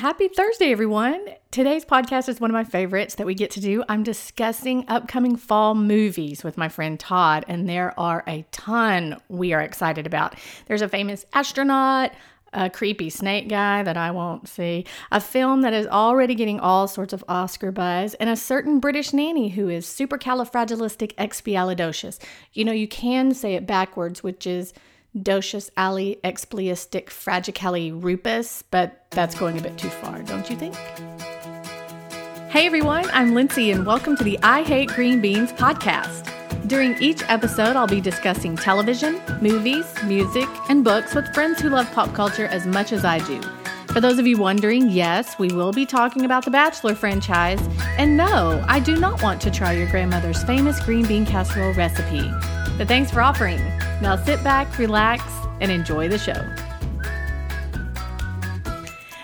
Happy Thursday, everyone. Today's podcast is one of my favorites that we get to do. I'm discussing upcoming fall movies with my friend Todd, and there are a ton we are excited about. There's a famous astronaut, a creepy snake guy that I won't see, a film that is already getting all sorts of Oscar buzz, and a certain British nanny who is supercalifragilisticexpialidocious. You know, you can say it backwards, which is docious ali expliistic fragicali rupus, but that's going a bit too far, don't you think? Hey everyone, I'm Lindsay and welcome to the I Hate Green Beans podcast. During each episode, I'll be discussing television, movies, music, and books with friends who love pop culture as much as I do. For those of you wondering, yes, we will be talking about the Bachelor franchise. And no, I do not want to try your grandmother's famous green bean casserole recipe. But thanks for offering. Now sit back, relax, and enjoy the show.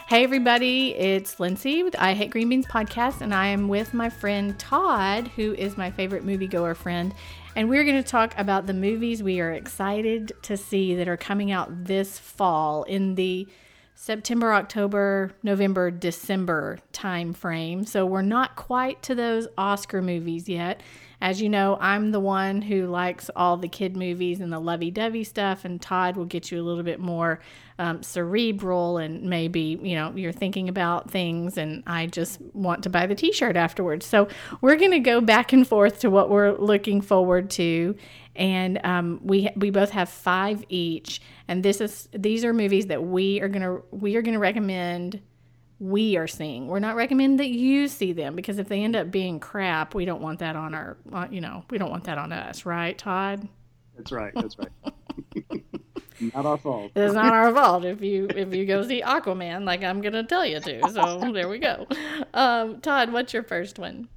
Hey, everybody, it's Lindsay with I Hate Green Beans podcast, and I am with my friend Todd, who is my favorite moviegoer friend. And we're going to talk about the movies we are excited to see that are coming out this fall in the September, October, November, December time frame. So we're not quite to those Oscar movies yet. As you know, I'm the one who likes all the kid movies and the lovey dovey stuff, and Todd will get you a little bit more um, cerebral and maybe, you know, you're thinking about things, and I just want to buy the t shirt afterwards. So we're going to go back and forth to what we're looking forward to. And um, we we both have five each, and this is these are movies that we are gonna we are gonna recommend we are seeing. We're not recommending that you see them because if they end up being crap, we don't want that on our, you know, we don't want that on us, right, Todd? That's right. That's right. not our fault. It's not our fault if you if you go see Aquaman, like I'm gonna tell you to. So there we go. Um, Todd, what's your first one?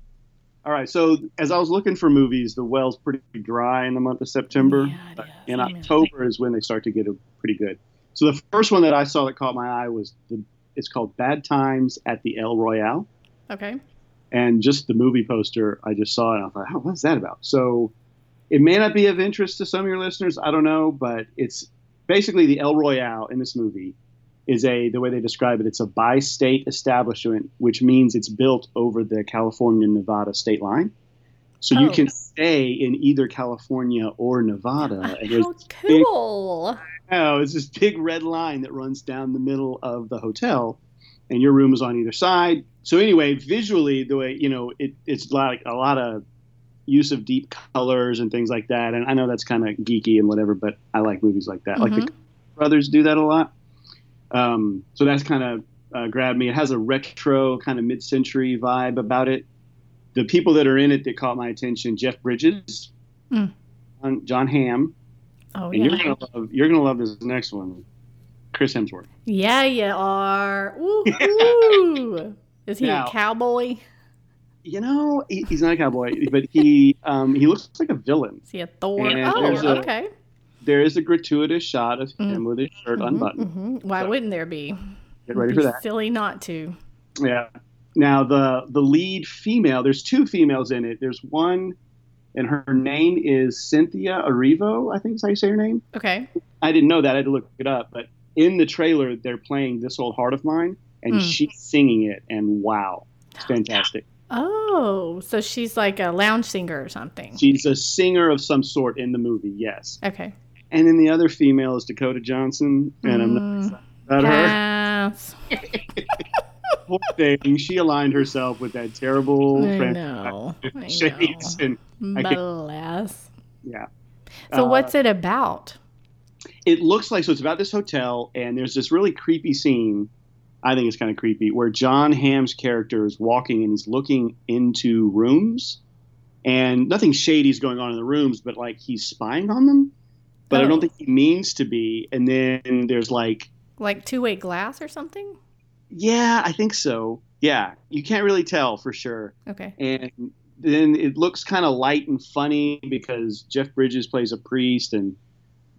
All right. So as I was looking for movies, the well's pretty dry in the month of September. Yeah, in October is when they start to get pretty good. So the first one that I saw that caught my eye was the it's called Bad Times at the El Royale. Okay. And just the movie poster, I just saw it. And I thought, oh, what's that about? So it may not be of interest to some of your listeners. I don't know, but it's basically the El Royale in this movie is a the way they describe it. It's a bi-state establishment, which means it's built over the California-Nevada state line. So oh. you can stay in either California or Nevada. How cool! Big, no, it's this big red line that runs down the middle of the hotel, and your room is on either side. So anyway, visually, the way you know it, it's like a lot of use of deep colors and things like that. And I know that's kind of geeky and whatever, but I like movies like that. Mm-hmm. Like the mm-hmm. brothers do that a lot. Um, so that's kind of uh, grabbed me. It has a retro kind of mid-century vibe about it. The people that are in it that caught my attention: Jeff Bridges, mm. Jon Hamm, Oh and yeah. You're gonna love. You're gonna love this next one, Chris Hemsworth. Yeah, you are. Ooh, Is he now, a cowboy? You know, he, he's not a cowboy, but he um, he looks like a villain. Is he a Thor? And oh, okay. A, there is a gratuitous shot of him mm. with his shirt mm-hmm, unbuttoned. Mm-hmm. Why so, wouldn't there be? Get ready for that. Silly not to. Yeah. Now the the lead female. There's two females in it. There's one and her name is Cynthia Erivo. I think is how you say her name. Okay. I didn't know that. I had to look it up. But in the trailer, they're playing "This Old Heart of Mine," and mm. she's singing it, and wow, it's fantastic. Oh, so she's like a lounge singer or something. She's a singer of some sort in the movie. Yes. Okay. And then the other female is Dakota Johnson, and mm. I'm not about Pass. her. Poor thing. She aligned herself with that terrible I know. shades I know. and Bless. Yeah. So uh, what's it about? It looks like so. It's about this hotel, and there's this really creepy scene. I think it's kind of creepy where Jon Hamm's character is walking and he's looking into rooms, and nothing shady is going on in the rooms, but like he's spying on them. But oh. I don't oh. think he means to be. And then there's like like two way glass or something. Yeah, I think so. Yeah, you can't really tell for sure. Okay. And then it looks kind of light and funny because Jeff Bridges plays a priest and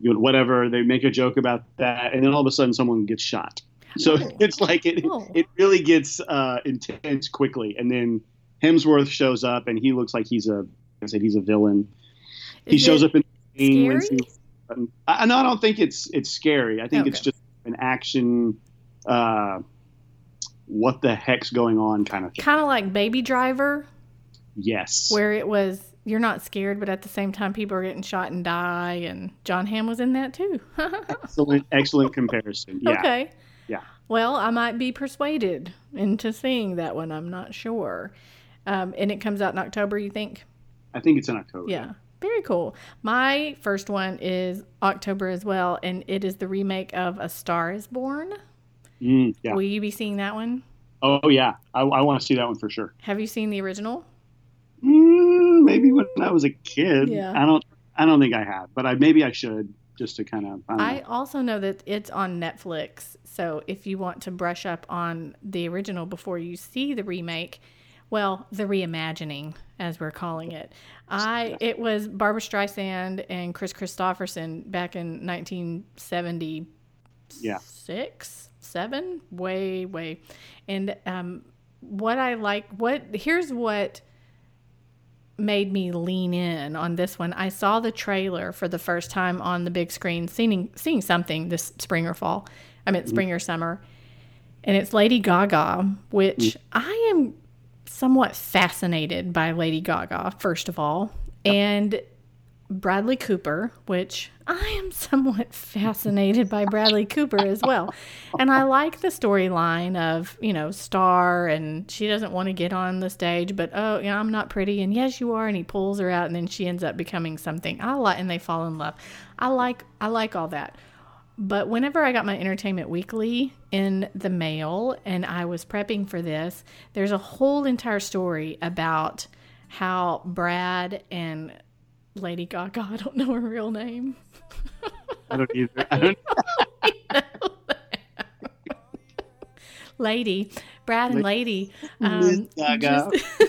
you know, whatever. They make a joke about that, and then all of a sudden someone gets shot. So oh. it's like it oh. it really gets uh, intense quickly, and then Hemsworth shows up and he looks like he's a I said he's a villain. Is he shows up in scary? I, no, I don't think it's it's scary. I think okay. it's just an action. Uh, what the heck's going on kind of thing. Kind of like Baby Driver, Yes. where it was you're not scared, but at the same time people are getting shot and die. And Jon Hamm was in that too. excellent, excellent comparison. Yeah. Okay. Yeah. Well, I might be persuaded into seeing that one. I'm not sure. Um, and it comes out in October, you think? I think it's in October. Yeah. Very cool. My first one is October as well, and it is the remake of A Star is Born. Mm, yeah. Will you be seeing that one? Oh yeah. I, I want to see that one for sure. Have you seen the original? Mm, maybe when I was a kid. Yeah. I don't. I don't think I have, but I maybe I should just to kind of. I, I also know that it's on Netflix. So if you want to brush up on the original before you see the remake, well, the reimagining, as we're calling it, I it was Barbra Streisand and Kris Kristofferson back in 1976, Yeah. six, seven, way, way, and um, what I like, what here's what made me lean in on this one. I saw the trailer for the first time on the big screen, seeing seeing something this spring or fall. I mean, spring or summer, and it's Lady Gaga, which I am somewhat fascinated by Lady Gaga. First of all, and Bradley Cooper, which I am somewhat fascinated by Bradley Cooper as well. And I like the storyline of, you know, Star and she doesn't want to get on the stage, but oh, yeah, I'm not pretty. And yes, you are. And he pulls her out and then she ends up becoming something. I like, and they fall in love. I like, I like all that. But whenever I got my Entertainment Weekly in the mail and I was prepping for this, there's a whole entire story about how Brad and Lady Gaga, I don't know her real name. I don't either. I don't. Lady, Brad and Lady. um, Miss Gaga. just-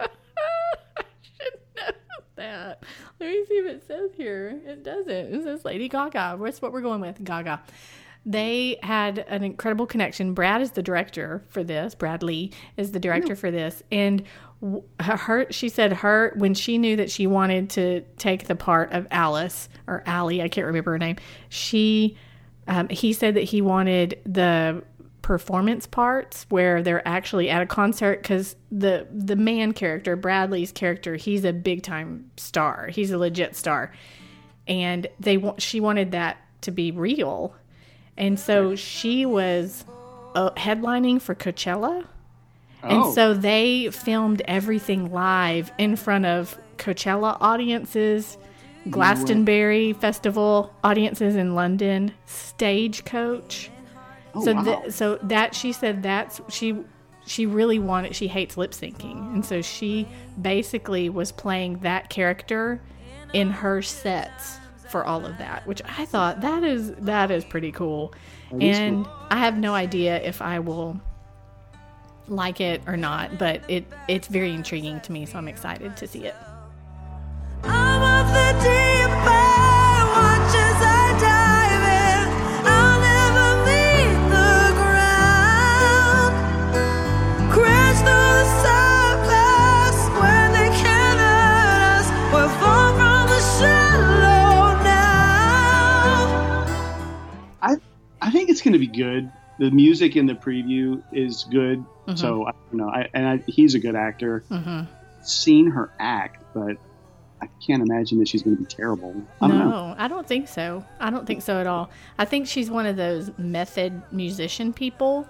I should know that. Let me see if it says here. It doesn't. It says Lady Gaga. That's what we're going with. Gaga. They had an incredible connection. Brad is the director for this. Bradley is the director for this, and her. She said her when she knew that she wanted to take the part of Alice or Allie. I can't remember her name. She um, he said that he wanted the performance parts where they're actually at a concert because the the man character Bradley's character he's a big time star he's a legit star and they want she wanted that to be real and so she was uh, headlining for Coachella and Oh. so they filmed everything live in front of Coachella audiences, Glastonbury Festival audiences in London, Stagecoach. Oh, so wow. th- so that she said that's she she really wanted she hates lip syncing. And so she basically was playing that character in her sets for all of that, which I thought that is that is pretty cool. And I have no idea if I will like it or not, but it it's very intriguing to me, so I'm excited to see it. I'm of the deep end, watch as I dive in. I'll never meet the ground. Crash the surface when they can't hurt us. We're far from the shallow now. I I think it's going to be good. The music in the preview is good, Mm-hmm. so I you know. I and I, he's a good actor. hmm Seen her act, but I can't imagine that she's going to be terrible. I don't no, know. I don't think so. I don't think so at all. I think she's one of those method musician people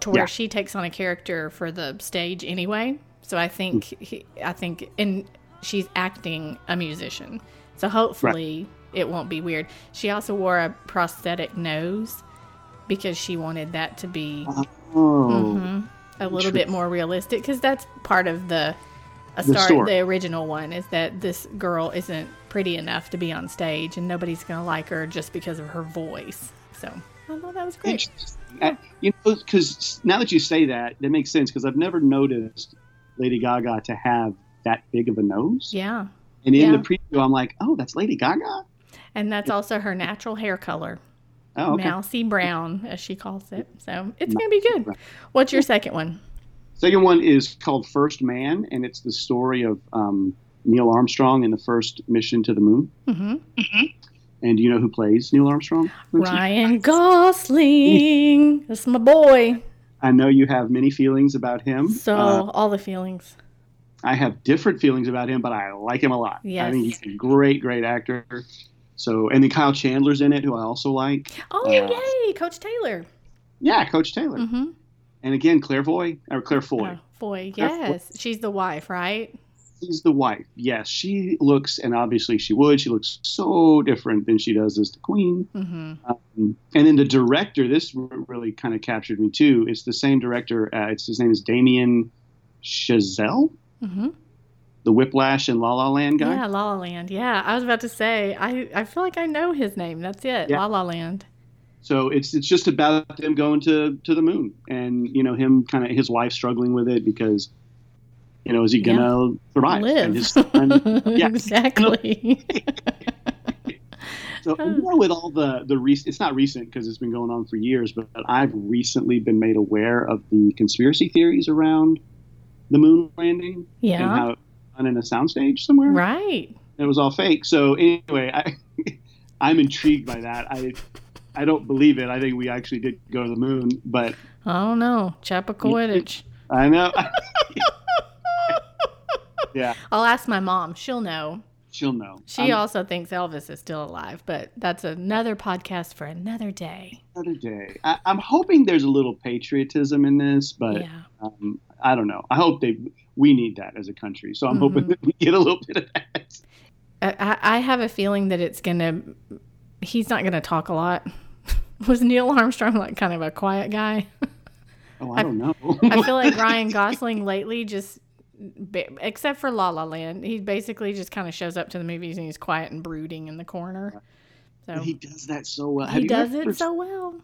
to where Yeah. she takes on a character for the stage anyway. So I think he, I think and she's acting a musician. So hopefully it won't be weird. She also wore a prosthetic nose because she wanted that to be Oh, mhm, a little bit more realistic because that's part of the a The star story. the original one is that this girl isn't pretty enough to be on stage and nobody's gonna like her just because of her voice so i thought that was great. I- you know, because now that you say that, that makes sense. Because I've never noticed Lady Gaga to have that big of a nose. yeah And in Yeah. the preview, I'm like, oh, that's Lady Gaga. and that's also her natural hair color Oh, okay. mousy brown as she calls it so it's gonna be good what's your second one Second one is called First Man, and it's the story of um, Neil Armstrong and the first mission to the moon. mm-hmm. And do you know who plays Neil Armstrong? Ryan Gosling. That's my boy. I know you have many feelings about him. So Uh, all the feelings. I have different feelings about him, but I like him a lot. Yes. I think he's a great, great actor. So, and then Kyle Chandler's in it, who I also like. Oh uh, yay, Coach Taylor. Yeah, Coach Taylor. Mm-hmm. And again, Claire Foy or Claire Foy. Oh, Foy. Claire Foy. Yes, she's the wife, right? She's the wife. Yes, she looks, and obviously she would. She looks so different than she does as the queen. Mm-hmm. Um, and then the director, this really kind of captured me too. It's the same director. Uh, it's his name is Damien Chazelle, Mm-hmm. The Whiplash and La La Land guy. Yeah, La La Land. Yeah, I was about to say. I I feel like I know his name. That's it. Yeah. La La Land. So it's it's just about them going to to the moon, and you know him kind of his wife struggling with it because, you know, is he gonna survive? Live. And his son, yeah. exactly. So you know, with all the the recent, it's not recent because it's been going on for years, but I've recently been made aware of the conspiracy theories around the moon landing and yeah. how it was done in a soundstage somewhere. Right. It was all fake. So anyway, I I'm intrigued by that. I I don't believe it. I think we actually did go to the moon, but I don't know. Chappaquiddick. I know. yeah, I'll ask my mom. She'll know. she'll know. She I'm- also thinks Elvis is still alive, but that's another podcast for another day. another day. I, I'm hoping there's a little patriotism in this, but yeah. um, I don't know. I hope they we need that as a country. So I'm hoping Mhm. that we get a little bit of that. I, I I have a feeling that it's gonna. He's not gonna talk a lot. Was Neil Armstrong like kind of a quiet guy? Oh, I don't know. I feel like Ryan Gosling lately just, except for La La Land, he basically just kind of shows up to the movies and he's quiet and brooding in the corner. So he does that so well. Have he does ever- it so well.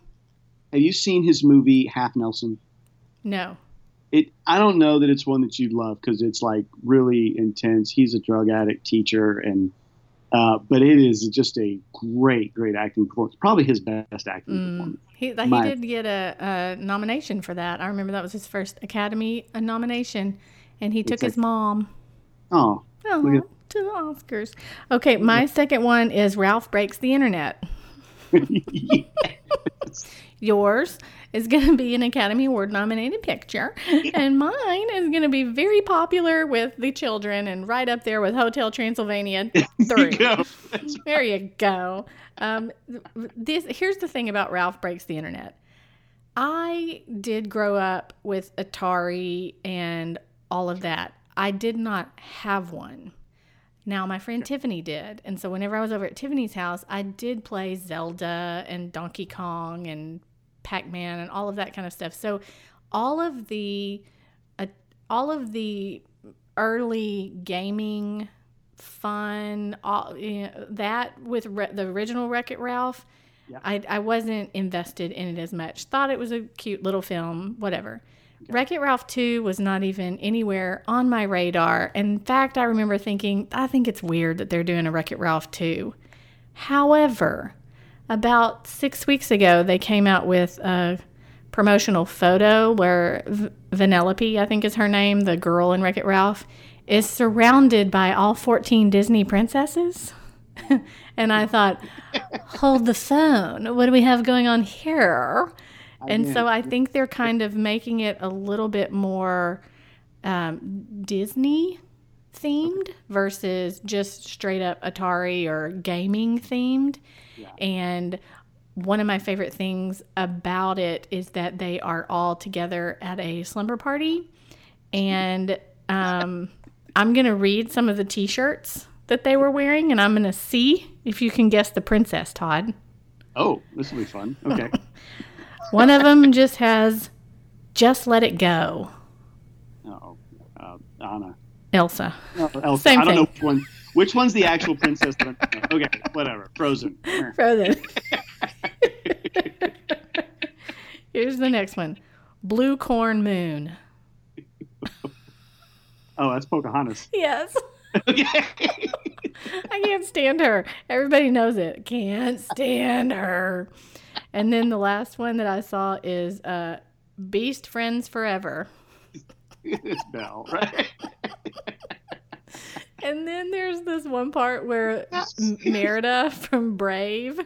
Have you seen his movie Half Nelson? No. It. I don't know that it's one that you'd love because it's like really intense. He's a drug addict teacher, and uh, but it is just a great, great acting performance. Probably his best acting Mm. performance. He, he My- did get a, a nomination for that. I remember that was his first Academy uh, nomination, and he took his mom Oh, oh, to the Oscars. Okay, my second one is Ralph Breaks the Internet. Yours is going to be an Academy Award nominated picture, and mine is going to be very popular with the children and right up there with Hotel Transylvania 3. Go. There you go. Um, this here's the thing about Ralph breaks the internet. I did grow up with Atari and all of that. I did not have one. Now my friend Tiffany did, and so whenever I was over at Tiffany's house, I did play Zelda and Donkey Kong and Pac-Man and all of that kind of stuff. So all of the uh, all of the early gaming fun all you know, that with re- the original Wreck It Ralph Yeah. I, I wasn't invested in it as much. Thought it was a cute little film whatever. Wreck It Ralph 2 was not even anywhere on my radar. In fact I remember thinking I think it's weird that they're doing a Wreck It Ralph 2 however about six weeks ago they came out with a promotional photo where v- Vanellope, I think is her name, the girl in Wreck It Ralph, is surrounded by all 14 Disney princesses. and I thought, hold the phone. What do we have going on here? And so I think they're kind of making it a little bit more um, Disney themed versus just straight up Atari or gaming themed. And one of my favorite things about it is that they are all together at a slumber party. And um, I'm going to read some of the t shirts that they were wearing, and I'm going to see if you can guess the princess, Todd. Oh, this will be fun. Okay. One of them just has Just Let It Go, Oh, uh, Anna. Elsa. No, Elsa. Same I don't know thing. Which one's the actual princess? That I'm, okay, whatever. Frozen. Frozen. Here's the next one Blue Corn Moon. Oh, that's Pocahontas. Yes. Okay. I can't stand her. Everybody knows it. Can't stand her. And then the last one that I saw is uh, Beast Friends Forever. it's Belle, right? And then there's this one part where. Merida from Brave,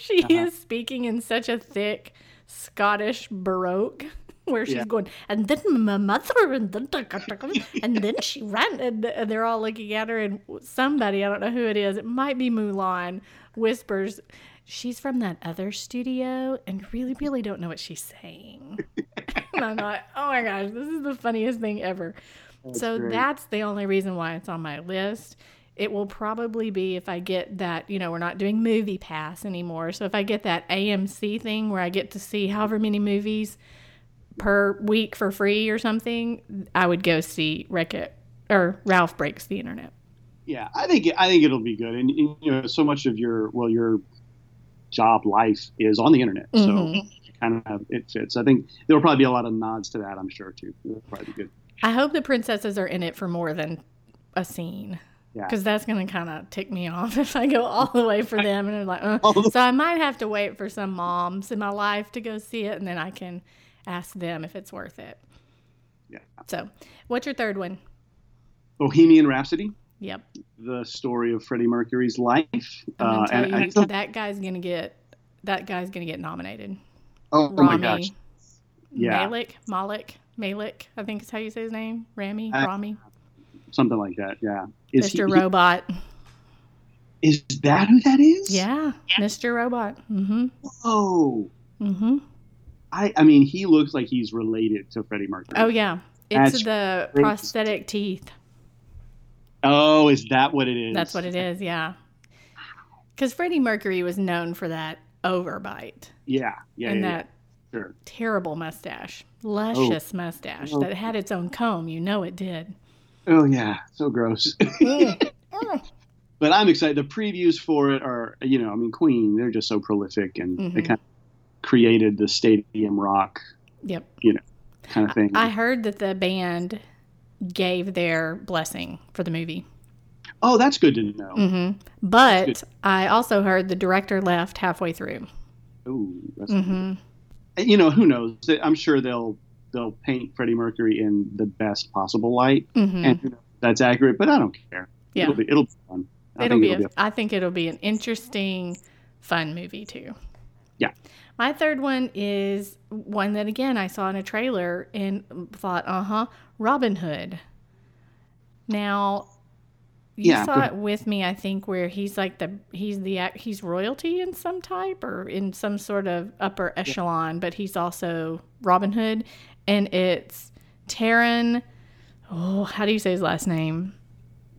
she Uh-huh. is speaking in such a thick Scottish baroque. Where she's Yeah. going, and then my mother, and then and then she ran, and they're all looking at her, and somebody I don't know who it is, it might be Mulan, whispers, "She's from that other studio," and really, really don't know what she's saying. and I'm like, oh my gosh, this is the funniest thing ever. So great. that's the only reason why it's on my list. It will probably be if I get that, you know, we're not doing Movie Pass anymore. So if I get that AMC thing where I get to see however many movies per week for free or something, I would go see Wreck It or Ralph Breaks the Internet. Yeah, I think I think it'll be good, and, you know, so much of your well, your job life is on the internet, Mhm. so kind of it fits. I think there will probably be a lot of nods to that. I'm sure too. It'll probably be good. I hope the princesses are in it for more than a scene. Yeah. Because that's going to kind of tick me off if I go all the way for them. And they're like, uh. The- so I might have to wait for some moms in my life to go see it, and then I can ask them if it's worth it. Yeah. So, what's your third one? Bohemian Rhapsody, Yep. the story of Freddie Mercury's life, I'm uh, and, you, some- that guy's gonna get that guy's gonna get nominated. oh, oh my gosh, Yeah. Malik, Malik, Malik. I think is how you say his name. Rami, Uh, Rami, something like that. Yeah, is Mr. he- Robot. is that who that is? Yeah, Mr. Robot. Mm-hmm. Oh, Mm-hmm. I I mean, he looks like he's related to Freddie Mercury. Oh yeah, it's That's the crazy. prosthetic teeth. Oh, is that what it is? That's what it is. Yeah, because Freddie Mercury was known for that overbite Yeah, yeah, and yeah, that yeah. Sure. terrible mustache, luscious mustache Oh. that had its own comb. You know it did. Oh yeah, so gross. Mm. but I'm excited. The previews for it are, you know, I mean, Queen. They're just so prolific, and they Mhm. kind of created the stadium rock Yep. You know, kind of thing. I heard that the band gave their blessing for the movie. oh, that's good to know. hmm But. I also heard the director left halfway through. Ooh, that's hmm you know, who knows? I'm sure they'll they'll paint Freddie Mercury in the best possible light, hmm and that's accurate. But I don't care. Yeah. it'll be it'll be fun. I it'll be. A, I think it'll be an interesting, fun movie too. Yeah. My third one is one that again I saw in a trailer and thought, uh huh, Robin Hood. Now, you Yeah, saw it with me, I think, where he's like the he's the he's royalty in some type or in some sort of upper echelon, but he's also Robin Hood, and it's Taron. Oh, how do you say his last name?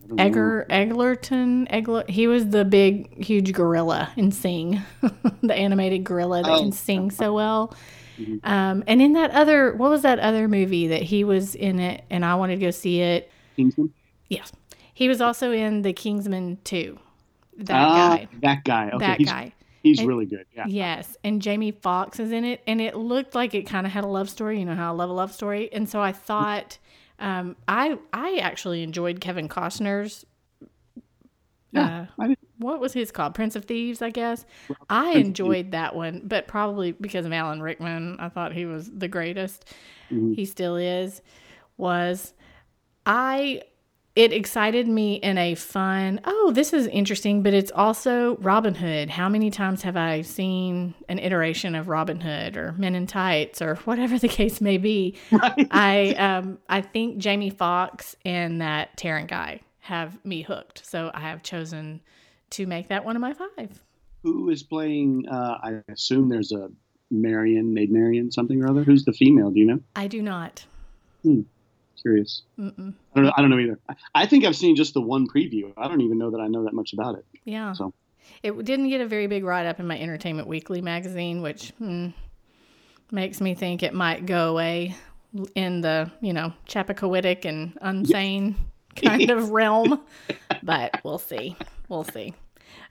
I don't know. Egger Eglerton Egler he was the big huge gorilla in Sing, the animated gorilla that Oh. can sing so well. Mhm. Um, and in that other, what was that other movie that he was in it, and I wanted to go see it. Kingsman. Yes, he was also in The Kingsman Two. That Ah, guy, That guy. Okay, that he's guy. he's And- really good. Yeah. Yes, and Jamie Foxx is in it, and it looked like it kind of had a love story. You know how I love a love story, and so I thought, um, I I actually enjoyed Kevin Costner's. Yeah, uh, what was his called? Prince of Thieves, I guess. I Prince enjoyed that one, but probably because of Alan Rickman, I thought he was the greatest. Mhm. He still is. Was I? It excited me in a fun. Oh, this is interesting, but it's also Robin Hood. How many times have I seen an iteration of Robin Hood or Men in Tights or whatever the case may be? Right. I um I think Jamie Foxx and that Taron guy have me hooked. So I have chosen to make that one of my five. Who is playing? Uh, I assume there's a Marian, Maid Marian, something or other. Who's the female? Do you know? I do not. Curious. Mm-mm. I don't know. I don't know either. I- think I've seen just the one preview. I don't even know that I know that much about it. Yeah. So- It didn't get a very big write up in my Entertainment Weekly magazine, which hmm, makes me think it might go away in the, you know, Chappaquiddick and unsane kind of realm. But we'll see. We'll see.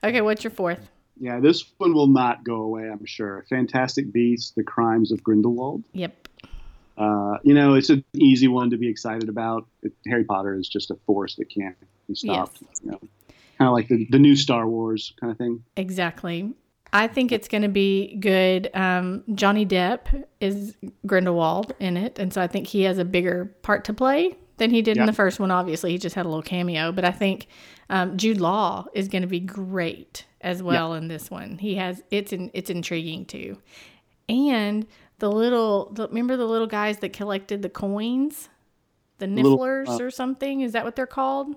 Okay, what's your fourth? Yeah, this one will not go away. I'm sure. Fantastic Beasts: The Crimes of Grindelwald. Yep. Uh, you know, it's an easy one to be excited about. It, Harry Potter is just a force that can't be stopped. You know, kind of like the the new Star Wars kind of thing. Exactly. I think it's going to be good. Um, Johnny Depp is Grindelwald in it, and so I think he has a bigger part to play than he did Yeah. in the first one. Obviously, he just had a little cameo, but I think um, Jude Law is going to be great as well in this one. He has it's in, it's intriguing too, and the little the, remember the little guys that collected the coins, the Little, nifflers uh, or something. Is that what they're called?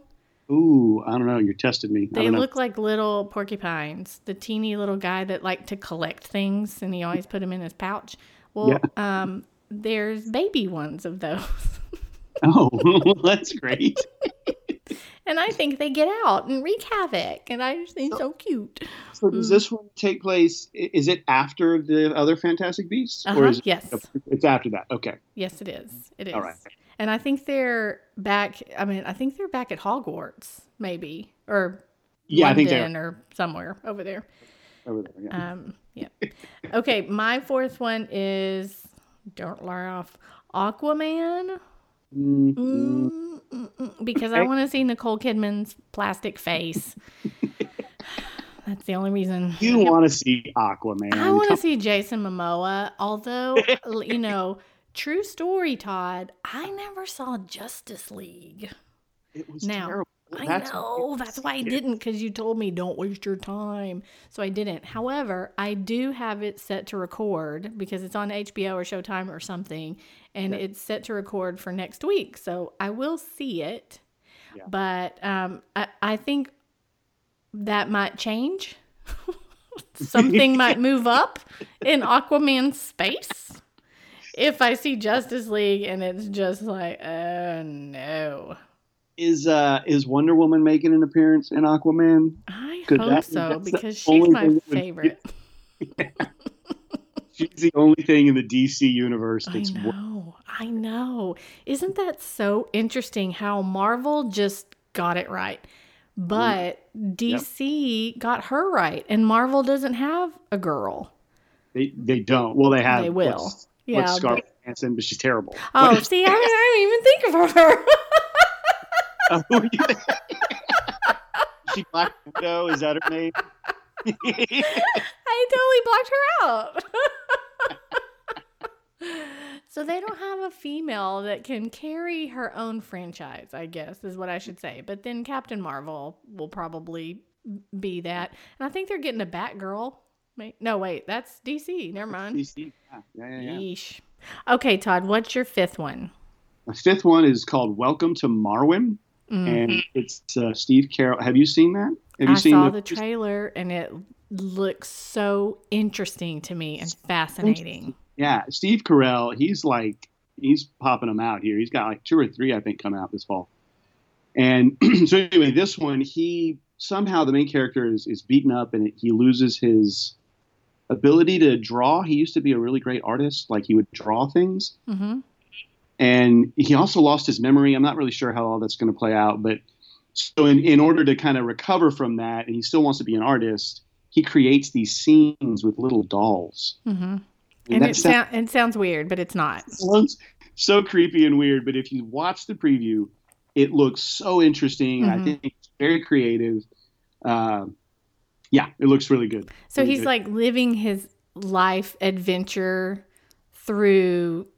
Ooh, I don't know. you tested me. They don't know. look like little porcupines. The teeny little guy that liked to collect things, and he always put them in his pouch. Well, um, there's baby ones of those, Oh, that's great. and I think they get out and wreak havoc, and I just think so cute. So does this one take place? Is it after the other Fantastic Beasts, Uh-huh, or is it, yes. it's after that? Okay. Yes, it is. It is. All right. And I think they're back. I mean, I think they're back at Hogwarts, maybe, or Yeah, I think they're or somewhere over there. over there. Yeah. Um, yeah. Okay, my fourth one is don't laugh, Aquaman. Mm, mm. Mm, mm, mm, because I want to see Nicole Kidman's plastic face. That's the only reason. You want to see Aquaman? I want to see Jason Momoa. Although, you know, true story, Todd. I never saw Justice League. It was Now, terrible. I That's- know. That's why I didn't, because you told me don't waste your time. So I didn't. However, I do have it set to record because it's on HBO or Showtime or something, and it's set to record for next week. So I will see it. Yeah. But um, I, I think that might change. Something might move up in Aquaman's space. If I see Justice League and it's just like, oh no. Is uh is Wonder Woman making an appearance in Aquaman? I Could hope that- so because she's my would- favorite. She's the only thing in the DC universe that's wor- know. I know. Isn't that so interesting how Marvel just got it right? But DC got her right, and Marvel doesn't have a girl. they they don't. Well, they have. They will. What's, Yeah, what's but- Scarlett Johansson, but she's terrible. Oh, see, I, I didn't even think of her. Oh, who are you- she Black Widow? Is that her name? I totally blocked her out. so they don't have a female that can carry her own franchise, I guess, is what I should say. But then Captain Marvel will probably be that. And I think they're getting a Batgirl. No, wait, that's DC. Never mind. DC. Yeah, yeah, yeah. Yeesh. Okay, Todd, what's your fifth one? The fifth one is called Welcome to Marwen, Mm. and it's uh, Steve Carell. Have you seen that? Have you I saw the the trailer and it looks so interesting to me and fascinating. Yeah, Steve Carell. He's like he's popping them out here. He's got like two or three, I think, come out this fall. And so anyway, this one, he somehow the main character is is beaten up and he loses his ability to draw. He used to be a really great artist. Like he would draw things. hmm and he also lost his memory. I'm not really sure how all that's going to play out, but so in, in order to kind of recover from that, and he still wants to be an artist, he creates these scenes with little dolls. hmm And, And it, sounds, sou- it sounds weird, but it's not. sounds so creepy and weird, but if you watch the preview, it looks so interesting. I Mhm. think it's very creative. Uh, yeah, it looks really good. So Really he's good. like living his life adventure through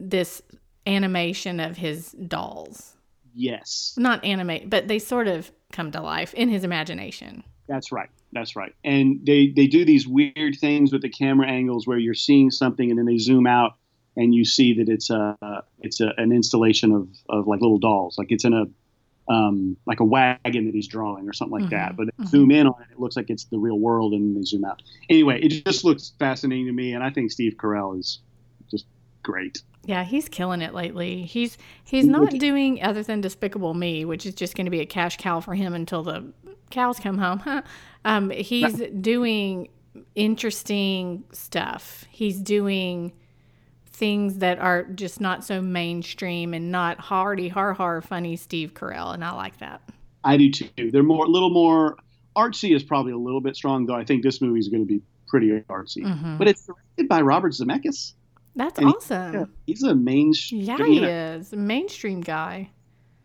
this animation of his dolls. yes, Not animate, but they sort of come to life in his imagination. That's right. That's right. And they they do these weird things with the camera angles where you're seeing something and then they zoom out and you see that it's a it's a, an installation of, of like little dolls. Like it's in a um, like a wagon that he's drawing or something like that. Mhm, But they mhm. zoom in on it, it looks like it's the real world, and they zoom out. Anyway, it just looks fascinating to me, and I think Steve Carell is just great. Yeah, he's killing it lately. He's he's not doing other than Despicable Me, which is just going to be a cash cow for him until the cows come home. Um, he's doing interesting stuff. He's doing things that are just not so mainstream and not hardy har har funny Steve Carell, and I like that. I do too. They're more a little more artsy is probably a little bit strong, though. I think this movie is going to be pretty artsy. Mhm. But it's directed by Robert Zemeckis. That's And he- awesome. Yeah, he's a mainstream. Yeah, he is a mainstream guy.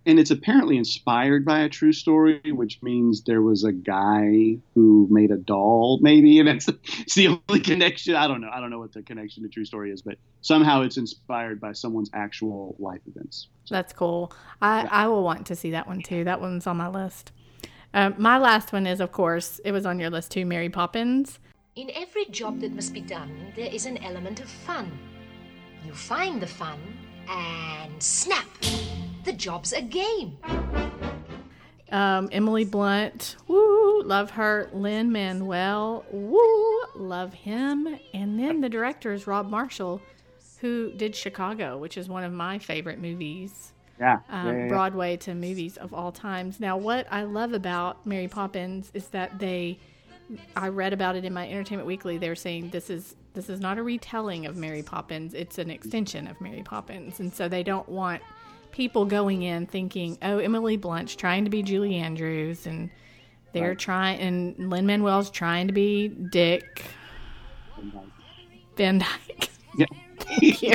And it's apparently inspired by a true story, which means there was a guy who made a doll, maybe, and that's it's the only connection. I don't know. I don't know what the connection to true story is, but somehow it's inspired by someone's actual life events. That's cool. I, I will want to see that one too. That one's on my list. Um, my last one is, of course, it was on your list too, Mary Poppins. In every job that must be done, there is an element of fun. You find the fun, and snap! The job's a game. Um, Emily Blunt, woo, love her. Lin-Manuel, woo, love him. And then the director is Rob Marshall, who did Chicago, which is one of my favorite movies, Yeah. um, yeah, yeah, yeah. Broadway to movies of all times. Now, what I love about Mary Poppins is that they, I read about it in my Entertainment Weekly. They're saying this is this is not a retelling of Mary Poppins; it's an extension of Mary Poppins, and so they don't want people going in thinking, "Oh, Emily Blunt's trying to be Julie Andrews," and they're Right. trying, and Lin Manuel's trying to be Dick Van Dyke. Yeah. Thank you.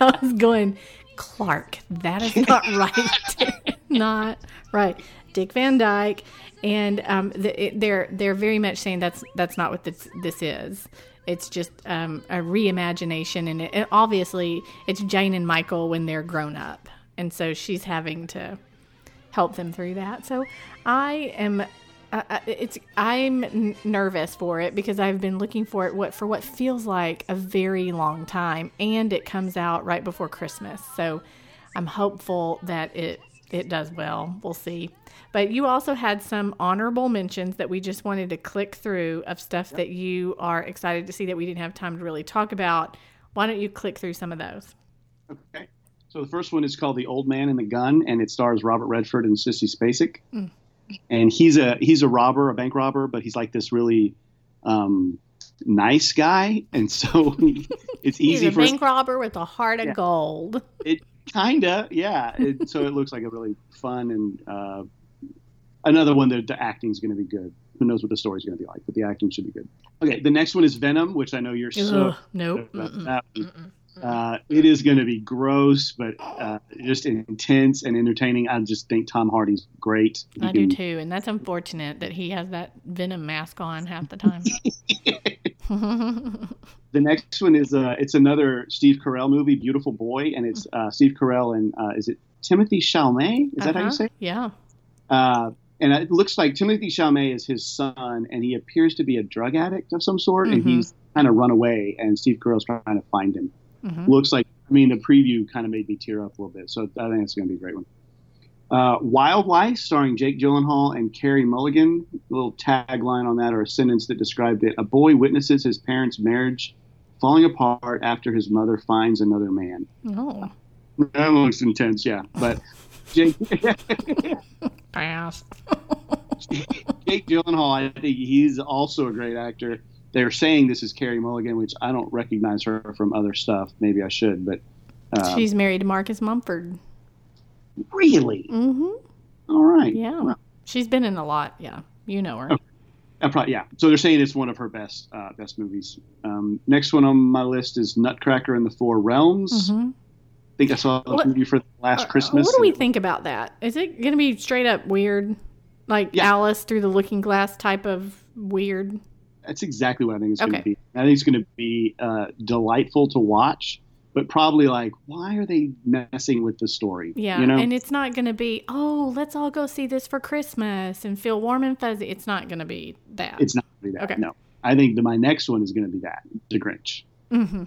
I was going, Clark. That is not right. not right. Dick Van Dyke, and um, the, it, they're they're very much saying that's that's not what this this is. It's just um, a reimagination, and, it, and obviously it's Jane and Michael when they're grown up, and so she's having to help them through that. So I am. Uh, uh, it's I'm n- nervous for it because I've been looking for it what for what feels like a very long time, and it comes out right before Christmas. So I'm hopeful that it it does well. We'll see. But you also had some honorable mentions that we just wanted to click through of stuff that you are excited to see that we didn't have time to really talk about. Why don't you click through some of those? Okay. So the first one is called The Old Man and the Gun, and it stars Robert Redford and Sissy Spacek. Mm. And he's a he's a robber, a bank robber, but he's like this really um, nice guy, and so it's easy He's a for bank robber with a heart of Yeah. gold. it. Kinda, yeah. It, so it looks like a really fun and uh, another one that the acting's going to be good. Who knows what the story's going to be like, but the acting should be good. Okay, the next one is Venom, which I know you're so Ugh, nope. about that one. Uh, it is going to be gross, but uh, just intense and entertaining. I just think Tom Hardy's great. He I do too, and that's unfortunate that he has that venom mask on half the time. The next one is uh, it's another Steve Carell movie, Beautiful Boy, and it's uh, Steve Carell and uh, is it Timothy Chalamet? Is that how Uh-huh, you say? it? Yeah. Uh, and it looks like Timothy Chalamet is his son, and he appears to be a drug addict of some sort, and Mhm. he's kind of run away, and Steve Carell's trying to find him. hmm looks like I mean the preview kind of made me tear up a little bit, so I think it's going to be a great one. Uh, Wild Life, starring Jake Gyllenhaal and Carey Mulligan. A little tagline on that, or a sentence that described it: A boy witnesses his parents' marriage falling apart after his mother finds another man. Oh, That looks intense, yeah. But Jake, pass. Jake Gyllenhaal, I think he's also a great actor. They're saying this is Carey Mulligan, which I don't recognize her from other stuff. Maybe I should, but uh, She's married to Marcus Mumford. Really hmm all right. Yeah. Well, She's been in a lot. Yeah. You know her. Uh, probably, yeah. So they're saying it's one of her best uh, best movies. Um, next one on my list is Nutcracker in the Four Realms. hmm I think I saw the What- movie for last Christmas. What do we think about that? Is it going to be straight up weird? Like Yeah. Alice through the looking glass type of weird? That's exactly what I think it's going to be. I think it's going to be uh, delightful to watch, but probably like, why are they messing with the story? Yeah. you know, And it's not going to be, oh, let's all go see this for Christmas and feel warm and fuzzy. It's not going to be that. it's not going to be that. Okay. No, I think the, my next one is going to be that The Grinch. hmm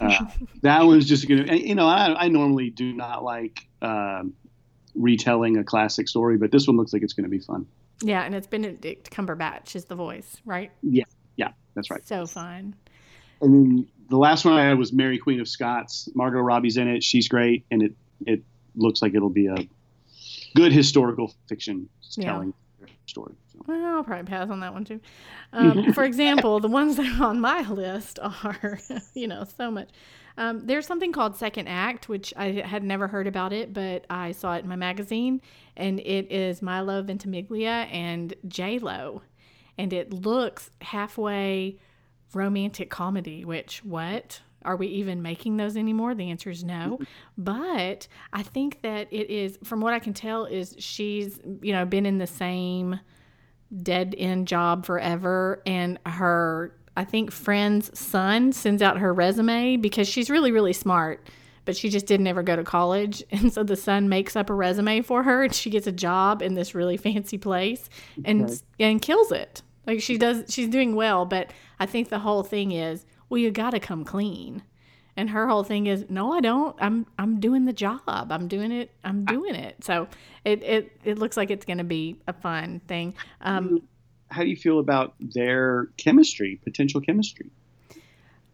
Uh, that one's just going to, you know, I, I normally do not like um, retelling a classic story, but this one looks like it's going to be fun. yeah. And it's Benedict Cumberbatch is the voice, right? Yeah. Yeah, that's right. So fun. And then the last one I had was Mary Queen of Scots. Margot Robbie's in it. She's great, and it it looks like it'll be a good historical fiction Yeah. telling story. So. Well, I'll probably pass on that one too. Um, for example, the ones that are on my list are, you know, so much. Um, there's something called Second Act, which I had never heard about it, but I saw it in my magazine, and it is Milo Ventimiglia and J Lo, and it looks halfway romantic comedy. Which what? are we even making those anymore? The answer is no. but I think that it is, from what I can tell, is she's you know been in the same dead end job forever, and her I think friend's son sends out her resume because she's really really smart. But she just didn't ever go to college. And so the son makes up a resume for her and she gets a job in this really fancy place and Okay. and kills it. Like she does she's doing well, but I think the whole thing is, well, you gotta come clean. And her whole thing is, no, I don't. I'm I'm doing the job. I'm doing it. I'm doing it. So it it, it looks like it's gonna be a fun thing. Um, How do you feel about their chemistry, potential chemistry?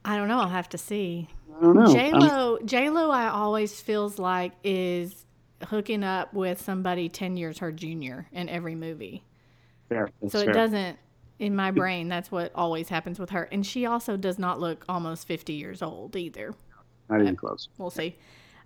I don't know. I'll have to see. I don't know. J Lo, J Lo, I always feels like is hooking up with somebody ten years her junior in every movie. fair. That's So it fair. doesn't. In my brain, that's what always happens with her, and she also does not look almost fifty years old either. Not even close. We'll see.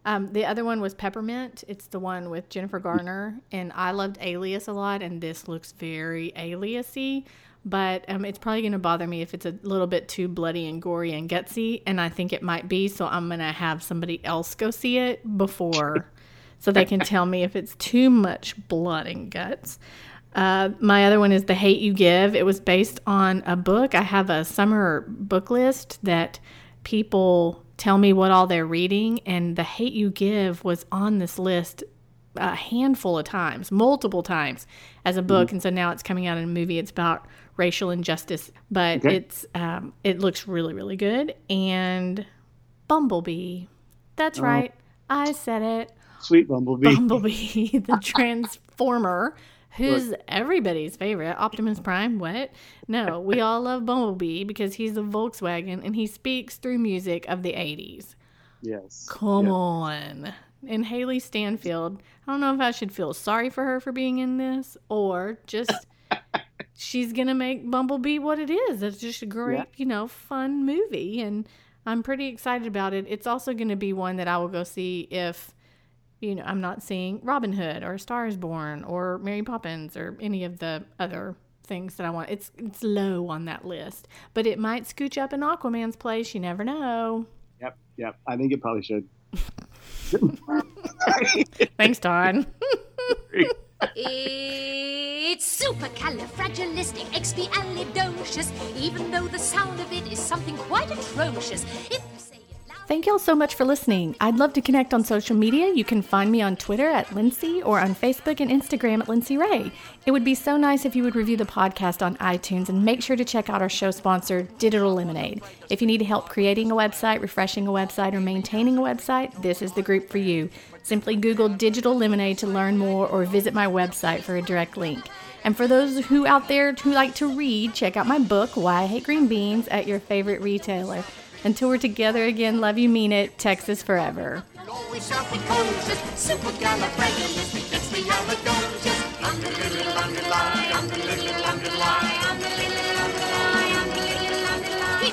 Um, the other one was Peppermint. It's the one with Jennifer Garner, and I loved Alias a lot, and this looks very aliasy. But um, it's probably going to bother me if it's a little bit too bloody and gory and gutsy, and I think it might be. So I'm going to have somebody else go see it before, so they can tell me if it's too much blood and guts. Uh, my other one is The Hate You Give. It was based on a book. I have a summer book list that people tell me what all they're reading, and The Hate You Give was on this list a handful of times, multiple times as a book, and so now it's coming out in a movie. It's about racial injustice, but Okay. it's um, it looks really really good. And Bumblebee, that's Oh. right, I said it. Sweet Bumblebee. Bumblebee, the Transformer, who's everybody's favorite. Optimus Prime, what? No, we all love Bumblebee because he's a Volkswagen and he speaks through music of the 80s. yes. Come Yeah. on. And Hailee Steinfeld, I don't know if I should feel sorry for her for being in this or just she's going to make Bumblebee what it is. It's just a great, Yeah. you know, fun movie. And I'm pretty excited about it. It's also going to be one that I will go see if, you know, I'm not seeing Robin Hood or Star is Born or Mary Poppins or any of the other things that I want. It's it's low on that list, but it might scooch up in Aquaman's place. You never know. Yep. Yep. I think it probably should. Thanks, Don. It's supercalifragilisticexpialidocious, even though the sound of it is something quite atrocious. If it loud. Thank y'all so much for listening. I'd love to connect on social media. You can find me on Twitter at Lindsay or on Facebook and Instagram at Lindsay Ray. It would be so nice if you would review the podcast on iTunes and make sure to check out our show sponsor, Digital Lemonade. If you need help creating a website, refreshing a website, or maintaining a website, this is the group for you. Simply Google Digital Lemonade to learn more or visit my website for a direct link. And for those who out there who like to read, check out my book, Why I Hate Green Beans, at your favorite retailer. Until we're together again, love you, mean it, Texas forever. He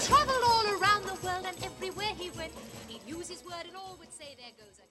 traveled all around the world and everywhere he went, he'd use his word and all would say, There goes a